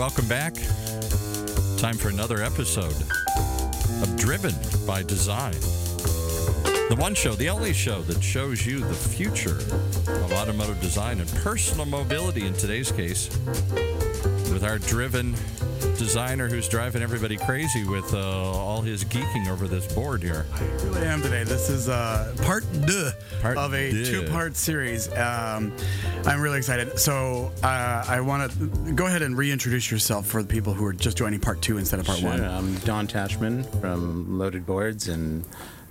welcome back. Time for another episode of Driven by Design. The one show, the only show that shows you the future of automotive design and personal mobility in today's case, with our driven designer who's driving everybody crazy with uh, all his geeking over this board here. I really am today. This is uh, part deux Part of a deux. two-part series. Um, I'm really excited. So uh, I want to go ahead and reintroduce yourself for the people who are just joining part two instead of part Sure. one. I'm Don Tashman from Loaded Boards and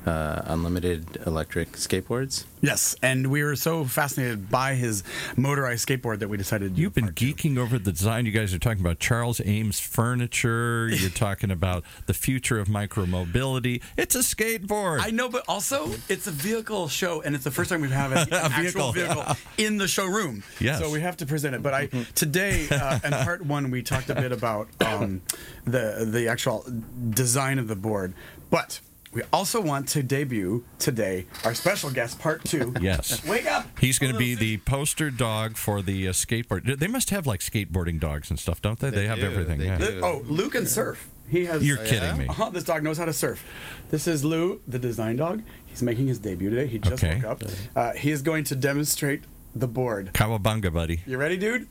uh, Unlimited Electric Skateboards. Yes, and we were so fascinated by his motorized skateboard that we decided. to You've been part two. geeking over the design. You guys are talking about Charles Eames furniture. You're talking about the future of micromobility. It's a skateboard. I know, but also it's a vehicle show, and it's the first time we've had an A actual vehicle. vehicle in the showroom. Yes. So we have to present it. But I today uh, in part one we talked a bit about um, the the actual design of the board, but. We also want to debut today our special guest, part two. Yes. Wake up! He's going to be the poster dog for the uh, skateboard. They must have like skateboarding dogs and stuff, don't they? They, They have do, everything. they yeah. do. Oh, Lou can surf. He has. You're kidding me. Uh-huh, this dog knows how to surf. This is Lou, the design dog. He's making his debut today. He just Okay. woke up. Uh, he is going to demonstrate the board. Kawabunga, buddy. You ready, dude?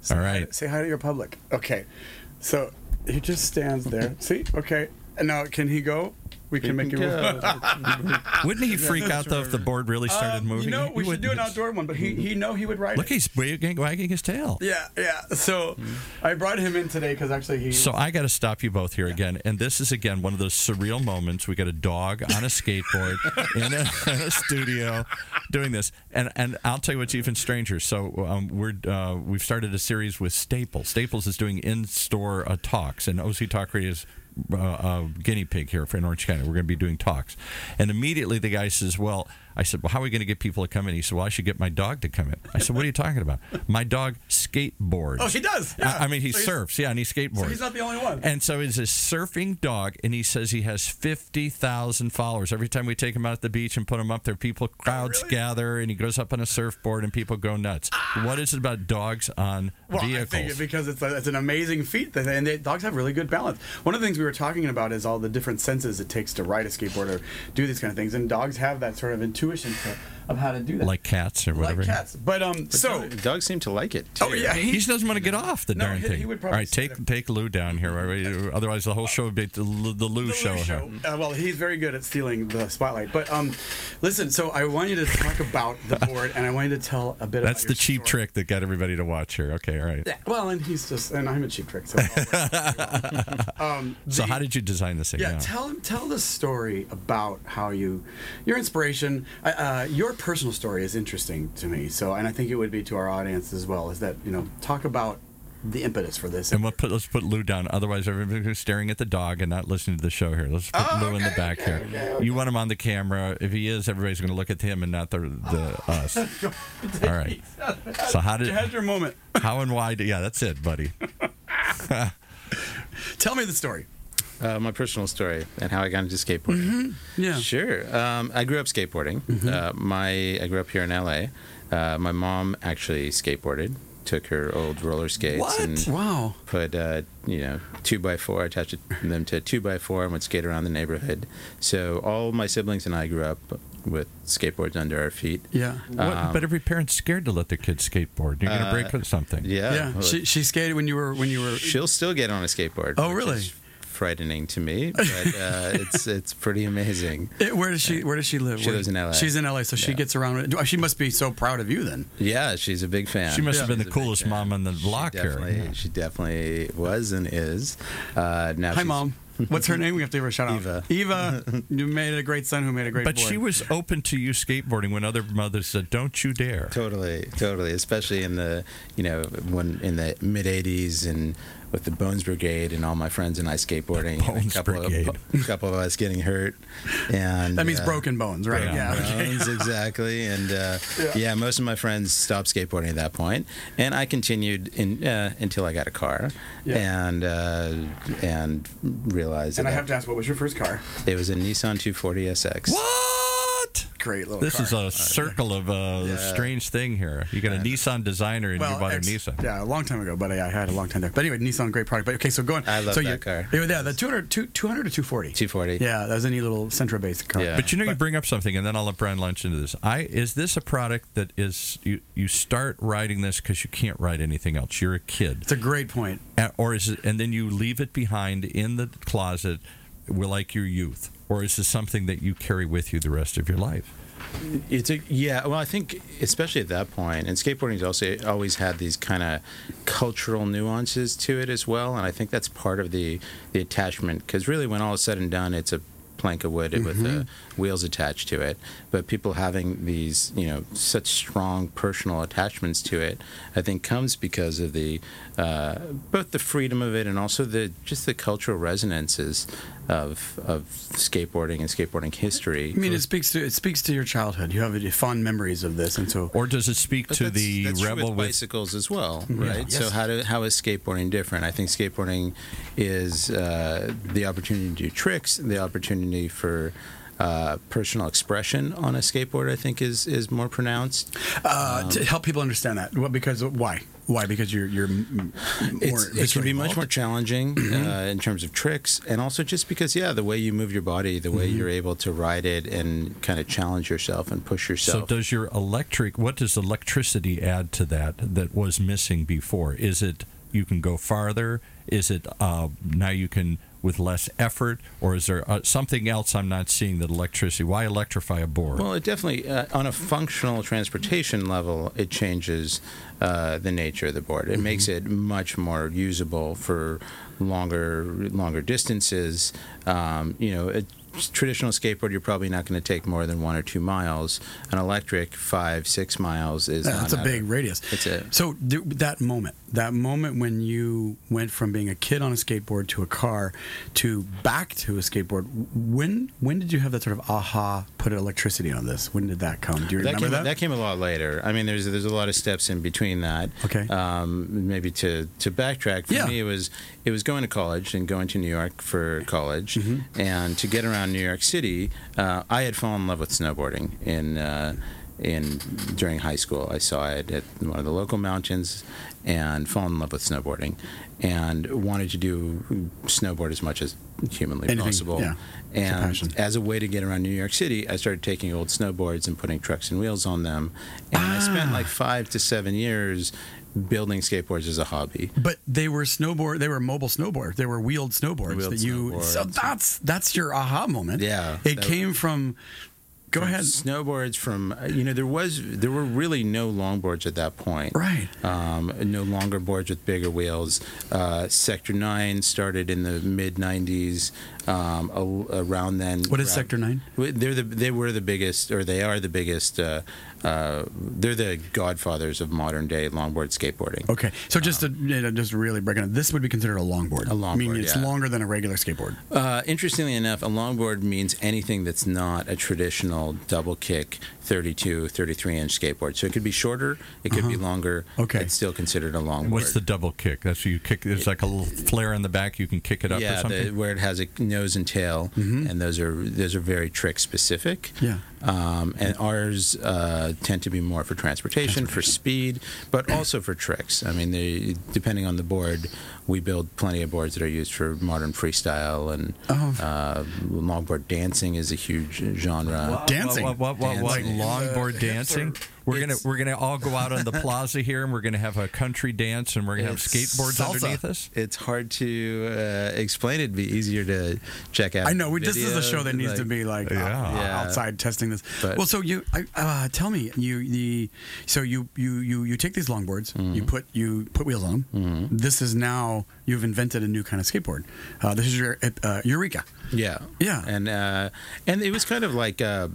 Say All hi- right. say hi to your public. Okay. So he just stands there. See? Okay. And now can he go? We can make him move. Wouldn't he freak out though if the board really started Um, moving? You know, we should do an outdoor one, but he he know he would ride Look, it. he's wagging, wagging his tail. Yeah, yeah. So I brought him in today because actually he. So I got to stop you both here again, and this is again one of those surreal moments. We got a dog on a skateboard in, a, in a studio doing this, and and I'll tell you what's even stranger. So um, we're uh, we've started a series with Staples. Staples is doing in-store uh, talks, and OC Talk Radio is uh, uh, guinea pig here for in Orange County. We're going to be doing talks, and immediately the guy says, "Well." I said, "Well, how are we going to get people to come in?" He said, "Well, I should get my dog to come in." I said, "What are you talking about?" My dog skateboards. Oh, he does. Yeah. I, I mean, he So surfs. Yeah, and he skateboards. So he's not the only one. And so he's a surfing dog, and he says he has 50,000 followers. Every time we take him out at the beach and put him up there, people, oh, crowds Oh, really? gather, and he goes up on a surfboard, and people go nuts. Ah. What is it about dogs on vehicles? Well, vehicles? I think because it's, a, it's an amazing feat, that, and they, dogs have really good balance. One of the things we were talking about is all the different senses it takes to ride a skateboard or do these kind of things, and dogs have that sort of intuition to, of how to do that. like cats or whatever. like cats. But um, so Dogs seem to like it too. oh yeah, He just doesn't want to get off the No, darn he- thing. he would probably right, say take that- take Lou down here. right? Otherwise, the whole show would be the, Lou- the Lou The show. Lou here. show. Uh, well, he's very good at stealing the spotlight. But um, listen. So I want you to talk about the board, and I want you to tell a bit. Of that's about the your cheap story. trick that got everybody to watch here. Okay, all right. Yeah, well, and he's just, and I'm a cheap trick. So, um, So, how did you design this thing? Yeah, tell tell the story about how you, your inspiration, uh, uh, your personal story is interesting to me. So, and I think it would be to our audience as well. Is that you know talk about the impetus for this? And we'll put, let's put Lou down. Otherwise, everybody's staring at the dog and not listening to the show here. Let's put Oh, Lou in the back okay, here. okay, You want him on the camera. If he is, everybody's going to look at him and not the, the us. All right. So how did you had your moment. how and why? Did, yeah, that's it, buddy. Tell me the story. Uh, my personal story and how I got into skateboarding. Yeah. Sure. Um, I grew up skateboarding. Uh, my I grew up here in LA. Uh, my mom actually skateboarded. Took her old roller skates What? and Wow. put uh, you know two by four attached them to a two by four and would skate around the neighborhood. So all my siblings and I grew up with skateboards under our feet. Yeah. What, Um, but every parent's scared to let their kids skateboard. You're going to Uh, break something. Yeah. Yeah. well, She, she skated when you were when you were. she'll still get on a skateboard. Oh, which really? Is frightening to me, but uh, it's it's pretty amazing. Eh, Where does she Where does she live? She Where- lives in LA. She's in LA, so she gets around. She must be so proud of you then. Yeah, she's a big fan. She must have been the She's a big coolest mom on the She block here. Yeah. She definitely was and is. Uh, now Hi, mom. What's her name? We have to give her a shout out. Eva. Eva, you made a great son who made a great But boy. she was open to you skateboarding when other mothers said, "Don't you dare." Totally, totally. Especially in the, you know, when in the mid '80s and with the Bones Brigade and all my friends and I skateboarding. and Bones a couple Brigade. Of, a couple of us getting hurt, and That means uh, broken bones, right? broken Yeah. Bones, exactly. And uh, yeah. most of my friends stopped skateboarding at that point, and I continued in uh, until I got a car, Yeah. and uh, and realized And I have to ask, what was your first car? it was a Nissan 240 SX. What? great little. This car. is a circle of a Yeah. strange thing here. You got a Nissan designer and you bought a Nissan. Yeah, a long time ago, but I, I had a long time there. But anyway, Nissan, great product. But okay, so going. I love so that you, car. Yeah, yeah, the 200, 200 or 240? 240. Yeah, that was a neat little Sentra based car. Yeah. But you know, you bring up something, and then I'll let Brian launch into this. I is this a product that is you you start riding this because you can't ride anything else. You're a kid, It's a great point. A- or is it? And then you leave it behind in the closet, like your youth, or is this something that you carry with you the rest of your life? It's a yeah. Well, I think especially at that point, and skateboarding's also always had these kind of cultural nuances to it as well, and I think that's part of the the attachment. Because really, when all is said and done, it's a plank of wood with uh, wheels attached to it. But people having these, you know, such strong personal attachments to it, I think comes because of the uh, both the freedom of it and also the just the cultural resonances of of skateboarding and skateboarding history. I mean, it speaks to it speaks to your childhood. You have fond memories of this, and so Or does it speak to that's- the that's rebel with with? bicycles as well, right? Yes. So how do, how is skateboarding different? I think skateboarding is uh, the opportunity to do tricks, the opportunity for uh, personal expression on a skateboard. I think is is more pronounced. uh, to help people understand that. What? Because why? Why? Because you're you're m- m- more. It can viscerally be much more challenging Mm-hmm. uh, in terms of tricks, and also just because, yeah, the way you move your body, the Mm-hmm. way you're able to ride it, and kind of challenge yourself and push yourself. So does your electric? What does electricity add to that that was missing before? Is it you can go farther? Is it uh, now you can with less effort, or is there uh, something else I'm not seeing that electricity? Why electrify a board? Well, it definitely, uh, on a functional transportation level, it changes uh, the nature of the board. It makes it much more usable for longer longer distances. Um, you know, a traditional skateboard, you're probably not going to take more than one or two miles. An electric, five, six miles is. Yeah, that's a big radius. It's a So th- that moment, that moment when you went from being a kid on a skateboard to a car to back to a skateboard, when when did you have that sort of aha, put electricity on this? When did that come? Do you that remember came, that? came a lot later. I mean, there's there's a lot of steps in between that. Okay. Um, maybe to to backtrack for Yeah. me, it was it was going to college and going to New York for college, Mm-hmm. and to get around New York City, uh, I had fallen in love with snowboarding in. Uh, in during high school, I saw it at one of the local mountains, and fallen in love with snowboarding, and wanted to do snowboard as much as humanly Anything, possible. yeah. A And as a way to get around New York City, I started taking old snowboards and putting trucks and wheels on them. And I spent Ah. like five to seven years building skateboards as a hobby. But they were snowboard. They were mobile snowboards. They were wheeled snowboards Wheeled that you. So that's that's your aha moment. Yeah, It came from. Go From ahead. Snowboards from uh, you know there was there were really no longboards at that point. Right. Um, no longer boards with bigger wheels. Uh, Sector Nine started in the mid '90s. Um, around then. What is around- Sector Nine? They're the they were the biggest, or they are the biggest. Uh, uh, they're the godfathers of modern day longboard skateboarding. Okay, so just to you know, just really breaking it, this would be considered a longboard. A longboard, meaning it's yeah. longer than a regular skateboard. Uh, interestingly enough, a longboard means anything that's not a traditional double kick 32, 33 inch skateboard. So it could be shorter, it could be longer. Uh-huh. Okay. It's still considered a longboard. What's the double kick? That's you kick. There's like a little flare in the back. You can kick it up or yeah, something. the, where it has a nose and tail, and those are those are very trick specific. Yeah. Um, and ours uh, tend to be more for transportation, for speed, but also for tricks. I mean, they, depending on the board, we build plenty of boards that are used for modern freestyle and Oh. uh, longboard dancing is a huge genre. Dancing. What, what, what, what, Dancing. longboard dancing? We're gonna we're gonna all go out on the plaza here, and we're gonna have a country dance, and we're gonna have skateboards salsa. underneath us. It's hard to uh, explain. It'd be easier to check out. I know. We, this is a show that needs to be like uh, Yeah. Yeah. outside testing this. But- well, so you I- uh, tell me you the so you you you you take these longboards, Mm-hmm. you put you put wheels on them. This is now you've invented a new kind of skateboard. Uh, this is your uh, Eureka. Yeah, Yeah. and uh, and it was kind of like uh,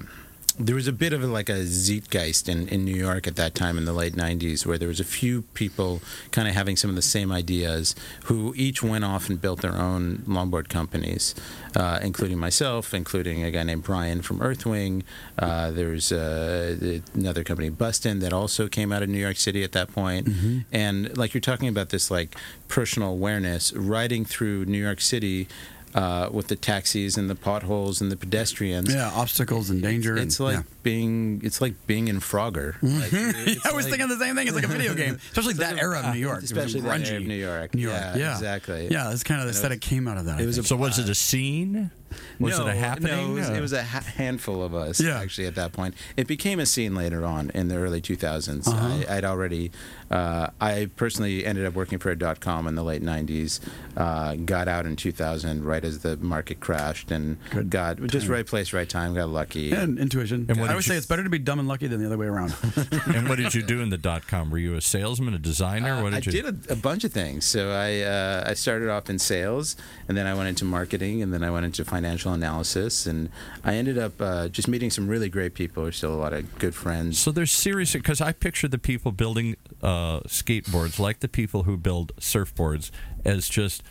there was a bit of a, like a zeitgeist in, in New York at that time in the late '90s, where there was a few people kind of having some of the same ideas, who each went off and built their own longboard companies, uh, including myself, including a guy named Brian from Earthwing. Uh, there's uh, another company, Bustin, that also came out of New York City at that point. And like you're talking about this like personal awareness, riding through New York City uh, with the taxis and the potholes and the pedestrians. Yeah, obstacles and danger. It's and, like yeah. being it's like being in Frogger. Like, it's I was like- thinking the same thing. It's like a video game, especially that era of New York. It was especially that grungy era of New York. New York. Yeah, Yeah, exactly. Yeah, it's kind of the And it aesthetic came out of that. It was a. So was it a scene? Was no, it a happening? No, it was, Uh, it was a ha- handful of us Yeah. actually at that point. It became a scene later on in the early 2000s. Uh-huh. I, I'd already, uh, I personally ended up working for a dot com in the late 90s. Uh, got out in 2000 right as the market crashed and Good got just right place, right time. Got lucky. and intuition. And what I did always you- say it's better to be dumb and lucky than the other way around. and what did you do in the dot com? Were you a salesman, a designer? Uh, what I did you? did a, a bunch of things. So I uh, I started off in sales, and then I went into marketing, and then I went into financial analysis, and I ended up uh, just meeting some really great people. We're still a lot of good friends. So there's serious because I picture the people building uh, skateboards like the people who build surfboards as just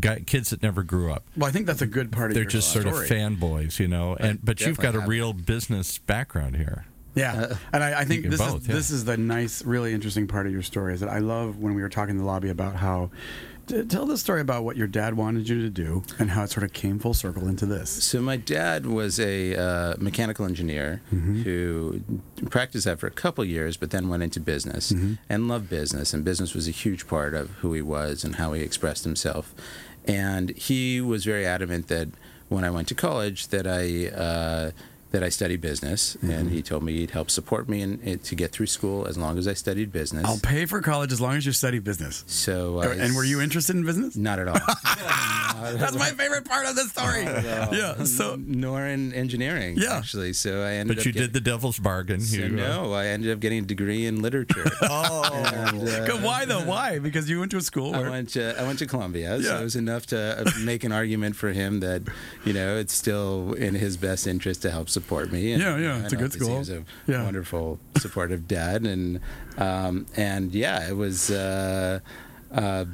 guy, kids that never grew up. well, I think that's a good part of They're your just sort story. of fanboys, you know. And but you've got a real business background here. Yeah, and I, I think this both, is yeah. this is the nice, really interesting part of your story. Is that I love when we were talking in the lobby about how. t- Tell the story about what your dad wanted you to do and how it sort of came full circle into this. So my dad was a uh, mechanical engineer who practiced that for a couple years, but then went into business and loved business. And business was a huge part of who he was and how he expressed himself. And he was very adamant that when I went to college, that I uh, that I study business, and he told me he'd help support me in, in, to get through school as long as I studied business. I'll pay for college as long as you study business. so uh, and were you interested in business? Not at all. That's my favorite part of the story. yeah. So nor in engineering, Yeah. actually. So I ended But up you get- did the devil's bargain. So You, uh, no, I ended up getting a degree in literature. oh, And, uh, why though? Why? Because you went to a school I went to I went to Columbia, so Yeah. it was enough to uh, make an argument for him that you know it's still in his best interest to help support me. And, Yeah, yeah, it's a good He school. a Yeah. wonderful, supportive dad, and um, and yeah, it was. Uh, uh,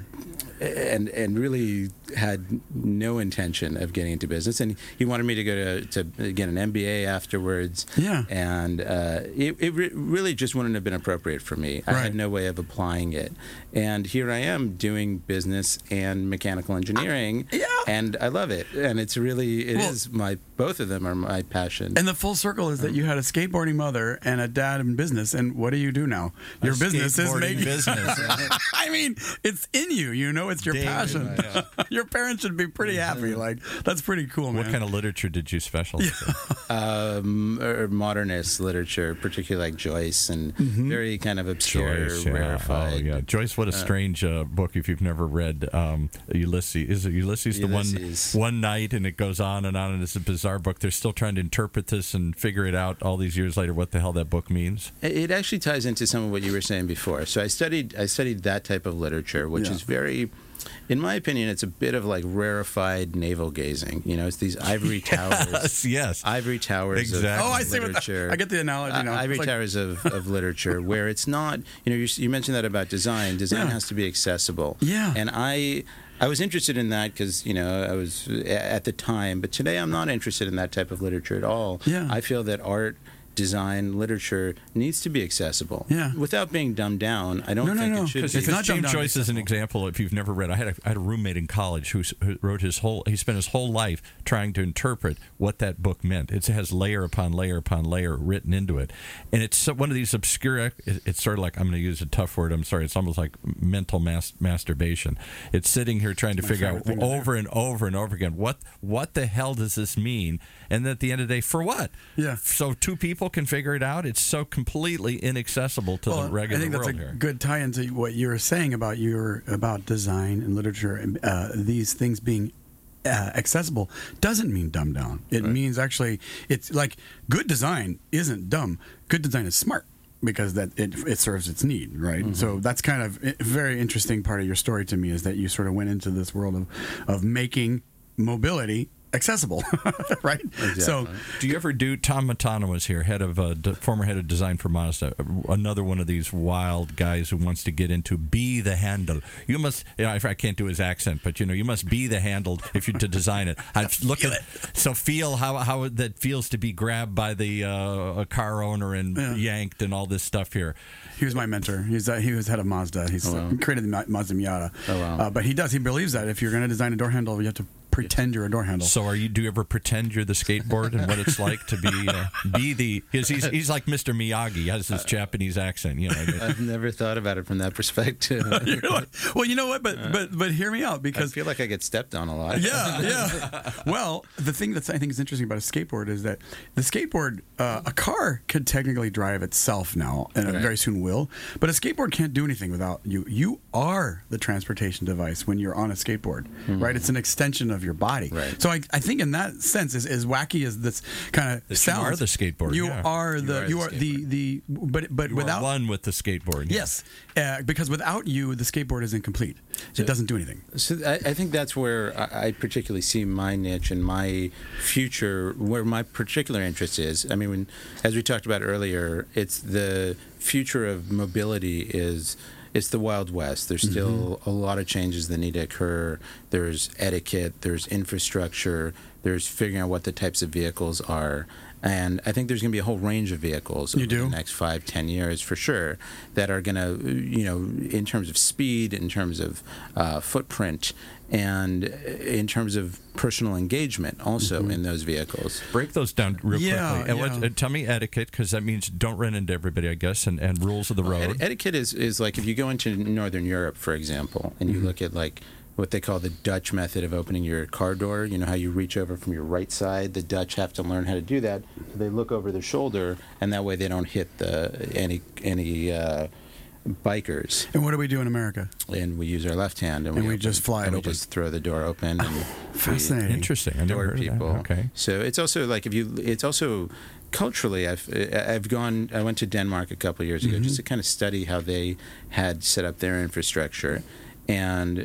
and and really had no intention of getting into business, and he wanted me to go to, to get an MBA afterwards. Yeah. and uh, it, it re- really just wouldn't have been appropriate for me. I Right. had no way of applying it, and here I am doing business and mechanical engineering. Yeah. and I love it, and it's really it is Well- my both of them are my passion. And the full circle is that you had a skateboarding mother and a dad in business. And what do you do now? Your business is making business. I mean, it's in you. You know, it's your David, passion. your parents should be pretty happy. Like that's pretty cool, man. what kind of literature did you specialize in? um, modernist literature, particularly like Joyce, and very kind of obscure, Joyce, yeah. rarefied. Oh, yeah. Joyce, what a strange uh, book if you've never read um, Ulysses. Is it Ulysses, Ulysses. the one one night and it goes on and on and it's a bizarre book. They're still trying to interpret this and figure it out all these years later what the hell that book means. It it actually ties into some of what you were saying before. So I studied I studied that type of literature, which Yeah. is very, in my opinion, it's a bit of like rarefied navel gazing. You know, it's these ivory towers. Yes, yes. Ivory towers Exactly. of Oh, I see what literature. I get the analogy Uh, now. ivory like- towers of, of literature where it's not you know you, you mentioned that about design design Yeah. has to be accessible Yeah. and i i was interested in that because you know i was at the time but today i'm not interested in that type of literature at all Yeah. i feel that art design literature needs to be accessible Yeah. without being dumbed down i don't No, no, think no, it should because be it's not James down, Joyce is an example. If you've never read, I had a, I had a roommate in college who, who wrote his whole. He spent his whole life trying to interpret what that book meant. It has layer upon layer upon layer written into it, and it's one of these obscure. It's sort of like I'm going to use a tough word. I'm sorry. It's almost like mental mas- masturbation. It's sitting here trying to figure out favorite thing to do. over and over and over again what what the hell does this mean, and at the end of the day, for what? Yeah. So two people can figure it out. It's so completely inaccessible to Well, the regular I think that's world a here. good tie into what you were saying about your about design and literature. and Uh, these things being uh, accessible doesn't mean dumbed down. It means actually, it's like good design isn't dumb. Good design is smart because that it, it serves its need, right? Mm-hmm. So that's kind of a very interesting part of your story to me is that you sort of went into this world of of making mobility accessible, right? So Do you ever do? Tom Matano was here, head of uh, d- former head of design for Mazda. Another one of these wild guys who wants to get into be the handle. You must. You know, I, I can't do his accent, but you know, you must be the handle if you to design it. I look at so feel how how that feels to be grabbed by the uh, a car owner and Yeah. yanked and all this stuff here. He was my mentor. He's uh, he was head of Mazda. He's Oh, wow. uh, created the Ma- Mazda Miata. Oh, wow. Uh, but he does. He believes that if you're going to design a door handle, you have to pretend you're a door handle. So, are you? Do you ever pretend you're the skateboard and what it's like to be uh, be the? Because he's he's like Mr. Miyagi, he has this Japanese accent. You know, I've never thought about it from that perspective. You're like, well, you know what? But but but hear me out because I feel like I get stepped on a lot. yeah, yeah. Well, the thing that I think is interesting about a skateboard is that the skateboard, uh, a car could technically drive itself now, and it Right. very soon will. But a skateboard can't do anything without you. You are the transportation device when you're on a skateboard, right? It's an extension of your body. Right. So I, I think in that sense, as, as wacky as this kind of That you are the skateboard, You yeah. are the are you the are the the but but you without are one with the skateboard. yes, uh, because without you, the skateboard is incomplete. So, It doesn't do anything. So I, I think that's where I, I particularly see my niche and my future, where my particular interest is. I mean, when, as we talked about earlier, it's the future of mobility is it's the wild west. There's mm-hmm. still a lot of changes that need to occur. There's etiquette. There's infrastructure. There's figuring out what the types of vehicles are. And I think there's going to be a whole range of vehicles You over do? the next five, ten years for sure that are going to, you know, in terms of speed, in terms of uh, footprint, and in terms of personal engagement also Mm-hmm. in those vehicles. Break those down real Yeah, quickly. And what, yeah. uh, tell me etiquette, because that means don't run into everybody, I guess, and, and rules of the road. Eti- etiquette is, is like if you go into Northern Europe, for example, and you Mm-hmm. look at like what they call the Dutch method of opening your car door. You know how you reach over from your right side. The Dutch have to learn how to do that. So they look over their shoulder, and that way they don't hit the any any uh, bikers. And what do we do in America? And we use our left hand, and, And we open- just fly it and we open. just throw the door open. And we- Fascinating. Interesting. I never heard people. of that. Okay. So it's also like if you, it's also culturally. I've I've gone. I went to Denmark a couple of years ago Mm-hmm. just to kind of study how they had set up their infrastructure. And uh,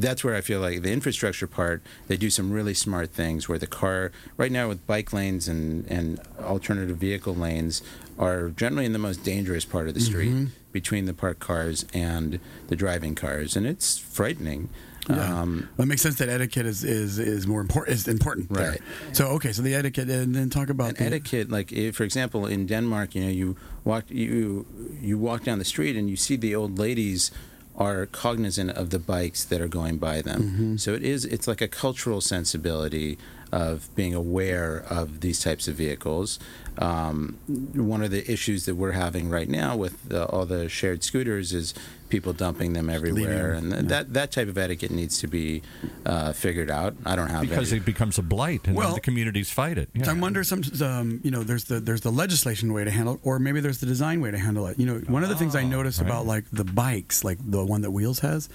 that's where I feel like the infrastructure part, they do some really smart things where the car, right now with bike lanes and, and alternative vehicle lanes, are generally in the most dangerous part of the street Mm-hmm. between the parked cars and the driving cars. And it's frightening. Yeah. Um, Well, it makes sense that etiquette is, is, is more important. Is important, there. Right. So okay, so the etiquette, and then talk about the, etiquette like if, for example in denmark you know you walk you you walk down the street and you see the old ladies are cognizant of the bikes that are going by them Mm-hmm. so it is it's like a cultural sensibility of being aware of these types of vehicles um, one of the issues that we're having right now with the, all the shared scooters is people dumping them everywhere Leaving, and th- yeah. that that type of etiquette needs to be uh, figured out i don't have Because any- it becomes a blight, and then Well, the communities fight it. Yeah. I wonder some, um, you know, there's the there's the legislation way to handle it, or maybe there's the design way to handle it. You know, one of the things I notice right. about like the bikes, like the one that Wheels has,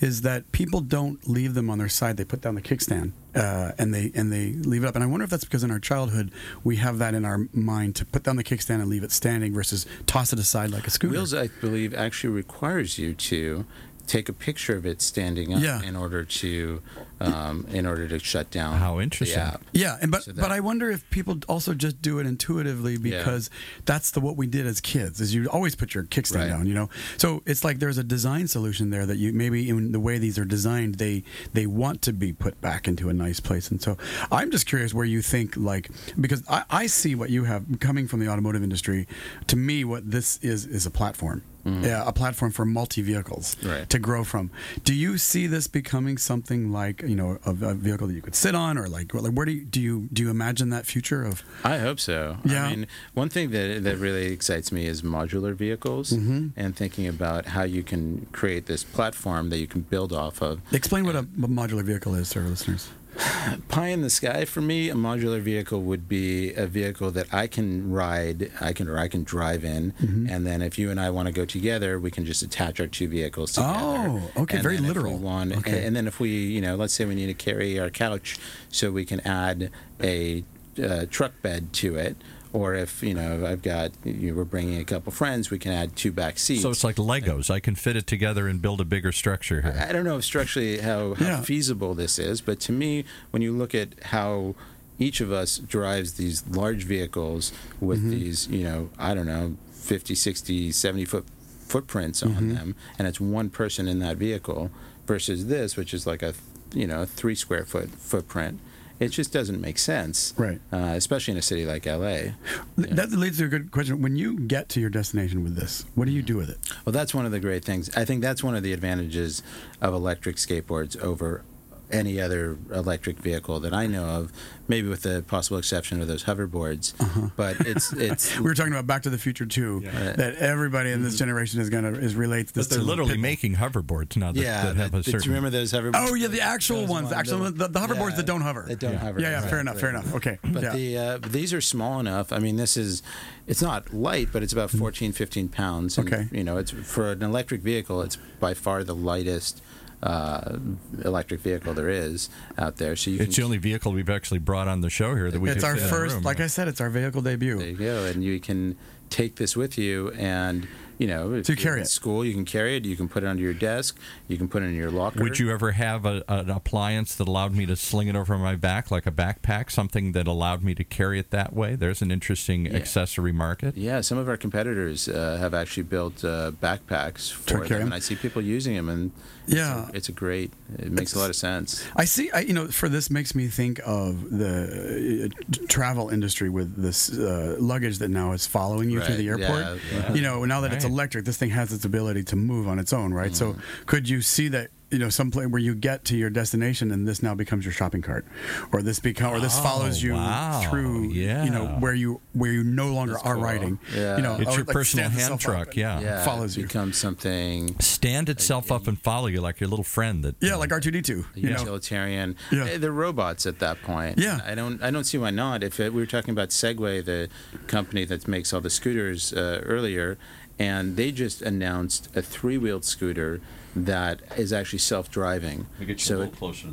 is that people don't leave them on their side. They put down the kickstand uh, and they and they leave it up. And I wonder if that's because in our childhood we have that in our mind to put down the kickstand and leave it standing versus toss it aside like a scooter. Wheels, I believe, actually requires you to take a picture of it standing up Yeah. in order to um, in order to shut down. How the interesting. app. Yeah, and but So but I wonder if people also just do it intuitively because that's the what we did as kids. Is you always put your kickstand Right. down, you know. So it's like there's a design solution there that you maybe in the way these are designed, they they want to be put back into a nice place. And so I'm just curious where you think like because I, I see what you have coming from the automotive industry. To me, what this is is a platform. Yeah, a platform for multi vehicles Mm-hmm. Right. to grow from. Do you see this becoming something like you know a, a vehicle that you could sit on, or like, like where do you do you do you imagine that future of? I hope so. Yeah. I mean, one thing that that really excites me is modular vehicles Mm-hmm. and thinking about how you can create this platform that you can build off of. Explain what a, a modular vehicle is to our listeners. Pie in the sky for me, a modular vehicle would be a vehicle that I can ride, I can or I can drive in, Mm-hmm. and then if you and I want to go together, we can just attach our two vehicles together. Oh, okay, And very then if we literal. want- Okay. and, and then if we, you know, let's say we need to carry our couch, so we can add a uh, truck bed to it. Or if you know I've got you we're bringing a couple friends, we can add two back seats. So it's like Legos. I can fit it together and build a bigger structure here. I don't know if structurally how, how Yeah. feasible this is, but to me, when you look at how each of us drives these large vehicles with Mm-hmm. these, you know, I don't know, 50, 60, 70 foot footprints on Mm-hmm. them, and it's one person in that vehicle versus this, which is like a, you know, three square foot footprint. It just doesn't make sense, Right. Uh, especially in a city like LA. That leads to a good question. When you get to your destination with this, what do you do with it? Well, that's one of the great things. I think that's one of the advantages of electric skateboards over any other electric vehicle that I know of, maybe with the possible exception of those hoverboards. Uh-huh. But it's it's We were talking about Back to the Future too. That everybody in this generation is gonna is relates this But they're to literally Pitbull. making hoverboards now that, yeah. that have but- a but do you remember those hoverboards? Oh yeah, the actual Those ones, the actual ones the, the hoverboards yeah, that don't hover. That don't Yeah. hover. yeah, yeah, fair exactly. enough, fair enough. Okay, But yeah. the uh, these are small enough. I mean, this is it's not light, but it's about 14, 15 pounds. And, Okay. You know, it's for an electric vehicle. It's by far the lightest uh, electric vehicle there is out there. So you it's can the only vehicle we've actually brought on the show here that we it's our fit in the first, room. like I said, it's our vehicle debut. There you go, and you can take this with you, and you know, if To carry in it. School, you can carry it. You can put it under your desk. You can put it in your locker. Would you ever have a, an appliance that allowed me to sling it over my back like a backpack? Something that allowed me to carry it that way? There's an interesting Yeah. accessory market. Yeah, some of our competitors uh, have actually built uh, backpacks for carry them, 'em? and I see people using them, and Yeah. it's a, it's a great. It makes a lot of sense. I see. I, you know, for this makes me think of the uh, travel industry with this uh, luggage that now is following you to Right, the airport. yeah, yeah. You know, now that it's Right. Electric, this thing has its ability to move on its own, right? So, Mm-hmm. could you see that? You know, some place where you get to your destination and this now becomes your shopping cart, or this become, or this Oh, follows you wow. through. You know, where you where you no longer That's are cool. riding. Yeah. You know, It's your like, personal hand truck, yeah. Yeah, follows it you. becomes something. Stand itself up and follow you like your little friend. That Yeah, like R two D two. a You know, utilitarian. Yeah. Eh, They're robots at that point. Yeah. I don't. I don't see why not. If it, we were talking about Segway, the company that makes all the scooters uh, earlier, and they just announced a three-wheeled scooter that is actually self-driving. so it-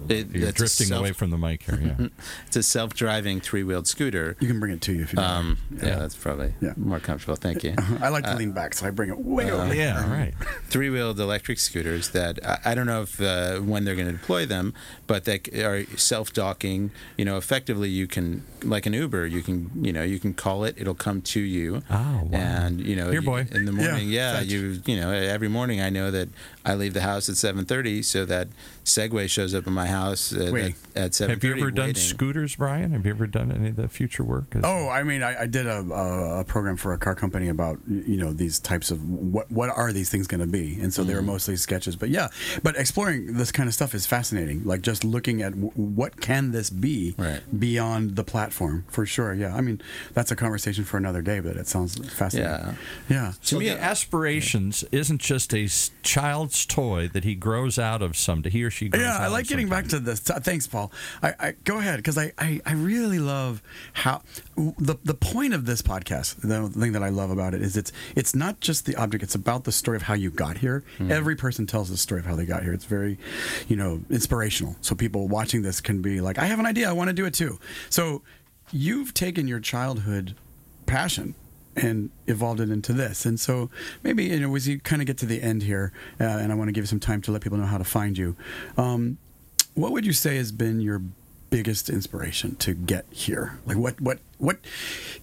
it- You're it's a drifting self- away from the mic here. Yeah. It's a self-driving three-wheeled scooter. you can bring it to you if you. want. Um, yeah, that's probably Yeah. more comfortable. Thank you. I like to lean back, so I bring it way uh, over. yeah. Right. three-wheeled electric scooters that I, I don't know if uh, when they're going to deploy them, but they c- are self-docking. You know, effectively, you can like an Uber. You can you know you can call it. It'll come to you. Oh, wow. And you know, Here, you- boy. in the morning, yeah, fetch. you you know every morning I know that I leave the house at 7:30, so that Segway shows up in my house at, Wait. at, at 7:30. Have you ever done scooters, Brian? Have you ever done any of the future work? Oh, I mean, I, I did a, a, a program for a car company about you know these types of what what are these things going to be, and so they were Mm-hmm. mostly sketches. But yeah, but exploring this kind of stuff is fascinating. Like just looking at w- what can this be Right. beyond the platform for sure. Yeah, I mean that's a conversation for another day, but it sounds fascinating. Yeah. yeah. So me, the aspirations isn't just a child's toy that he grows out of someday. He or she grows Yeah, I like getting back to this. Thanks, Paul. I, I go ahead because I, I, I really love how the the point of this podcast. The thing that I love about it is it's it's not just the object. It's about the story of how you got here. Hmm. Every person tells the story of how they got here. It's very, you know, inspirational. So people watching this can be like, I have an idea. I want to do it too. So you've taken your childhood passion and evolved it into this. And so maybe you know as you kind of get to the end here, uh, and I want to give you some time to let people know how to find you. Um, what would you say has been your biggest inspiration to get here? Like what what what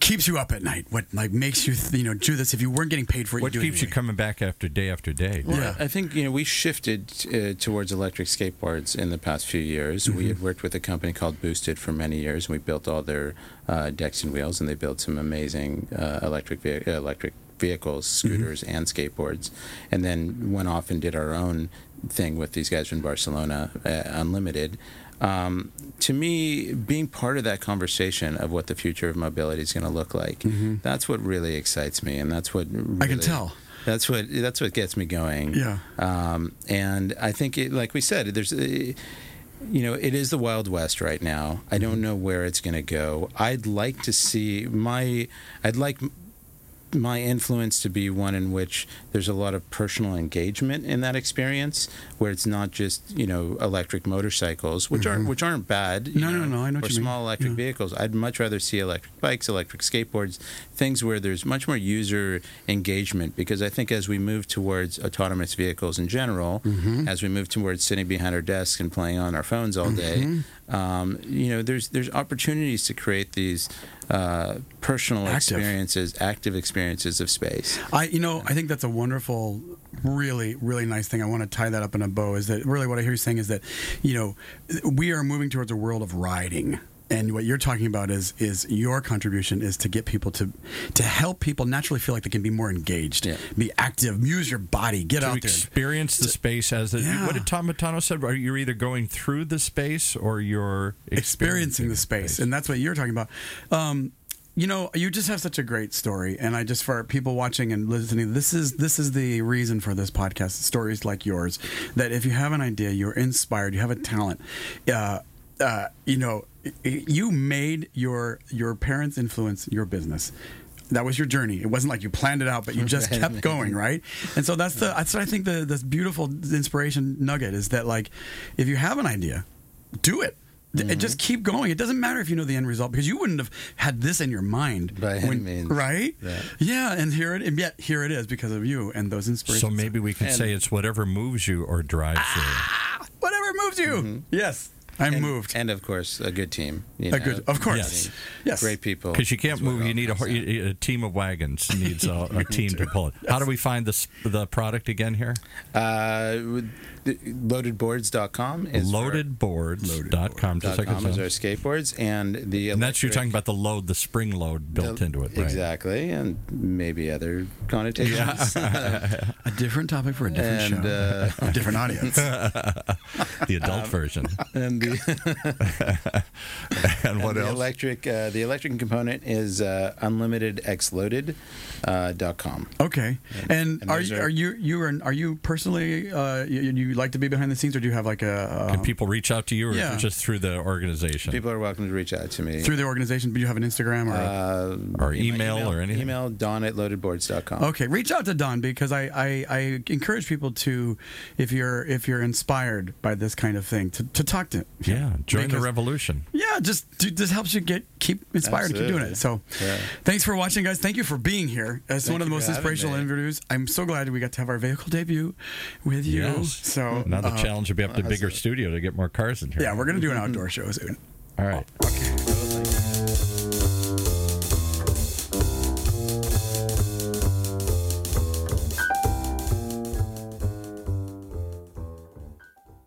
keeps you up at night? What like makes you th- you know do this if you weren't getting paid for it? What you'd do it keeps you coming back after day after day? Well, Yeah. I think you know we shifted uh, towards electric skateboards in the past few years. We had worked with a company called Boosted for many years, and we built all their uh, decks and wheels, and they built some amazing uh, electric ve- electric vehicles, scooters, and skateboards. And then went off and did our own thing with these guys from Barcelona, uh, Unlimited. Um, to me, being part of that conversation of what the future of mobility is going to look like, that's what really excites me, and that's what I can tell. That's what that's what gets me going. Yeah. Um, and I think, it, like we said, there's, uh, you know, it is the Wild West right now. I don't know where it's going to go. I'd like to see my, I'd like my influence to be one in which there's a lot of personal engagement in that experience, where it's not just you know electric motorcycles, which aren't which aren't bad. No, no, no, I know or what you mean. small electric Yeah. vehicles. I'd much rather see electric bikes, electric skateboards, things where there's much more user engagement. Because I think as we move towards autonomous vehicles in general, Mm-hmm. as we move towards sitting behind our desks and playing on our phones all day, Mm-hmm. Um, you know, there's there's opportunities to create these uh, personal Active. experiences, active experiences of space. I, you know, I think that's a wonderful, really, really nice thing. I want to tie that up in a bow. Is that really what I hear you saying is that, you know, we are moving towards a world of riding. And what you're talking about is is your contribution is to get people to to help people naturally feel like they can be more engaged, Yeah. be active, use your body, get to out there. experience the space as the, Yeah. what did Tom Matano said? Are you either going through the space or you're experiencing the space, and that's what you're talking about. Um, you know, you just have such a great story, and I just for people watching and listening, this is this is the reason for this podcast. Stories like yours, that if you have an idea, you're inspired, you have a talent, uh, uh, you know, you made your your parents' influence your business. That was your journey. It wasn't like you planned it out, but you just kept going, right? And so that's the that's what I think the this beautiful inspiration nugget is that like if you have an idea, do it. Th- Mm-hmm. Just keep going. It doesn't matter if you know the end result because you wouldn't have had this in your mind, By any means. right? Yeah. Yeah, and here it and yet here it is because of you and those inspirations. So maybe we can And- say it's whatever moves you or drives you. whatever moves you. Yes, I'm and, moved. and of course a good team. You A know, good- of course. Yes. Yes. great people. Because you can't move, it you need a, a, a team of wagons needs a, a team to pull it. How do we find this the product again here? Uh, with- loadedboards.com is Loadedboards.com. Dot Just like it com is our skateboards and the And that's you're talking about the load, the spring load built the- into it, right? Exactly, and maybe other connotations. a different topic for a different and show, uh, a different audience. The adult version. and the, And what and the else? electric uh, the electric component is uh, unlimitedxloaded uh, dot com. Okay, and, and are you are- are you you are are you personally uh, you, you like to be behind the scenes or do you have like a Can people reach out to you or Yeah. just through the organization? People are welcome to reach out to me. through the organization? Do you have an Instagram or? a- uh, or email, or anything? Email Don at loadedboards.com. Okay, reach out to Don because I, I, I encourage people to, if you're if you're inspired by this kind of thing, to, to talk to him. Yeah, join the revolution. Yeah, just do- this helps you get keep inspired to keep doing it. So, Yeah. thanks for watching, guys. Thank you for being here. It's Thank one of the most inspirational me. interviews. I'm so glad we got to have our vehicle debut with you. Yes. So Now the uh, challenge will be up to a bigger studio to get more cars in here. Yeah, we're gonna do an outdoor show soon. All right.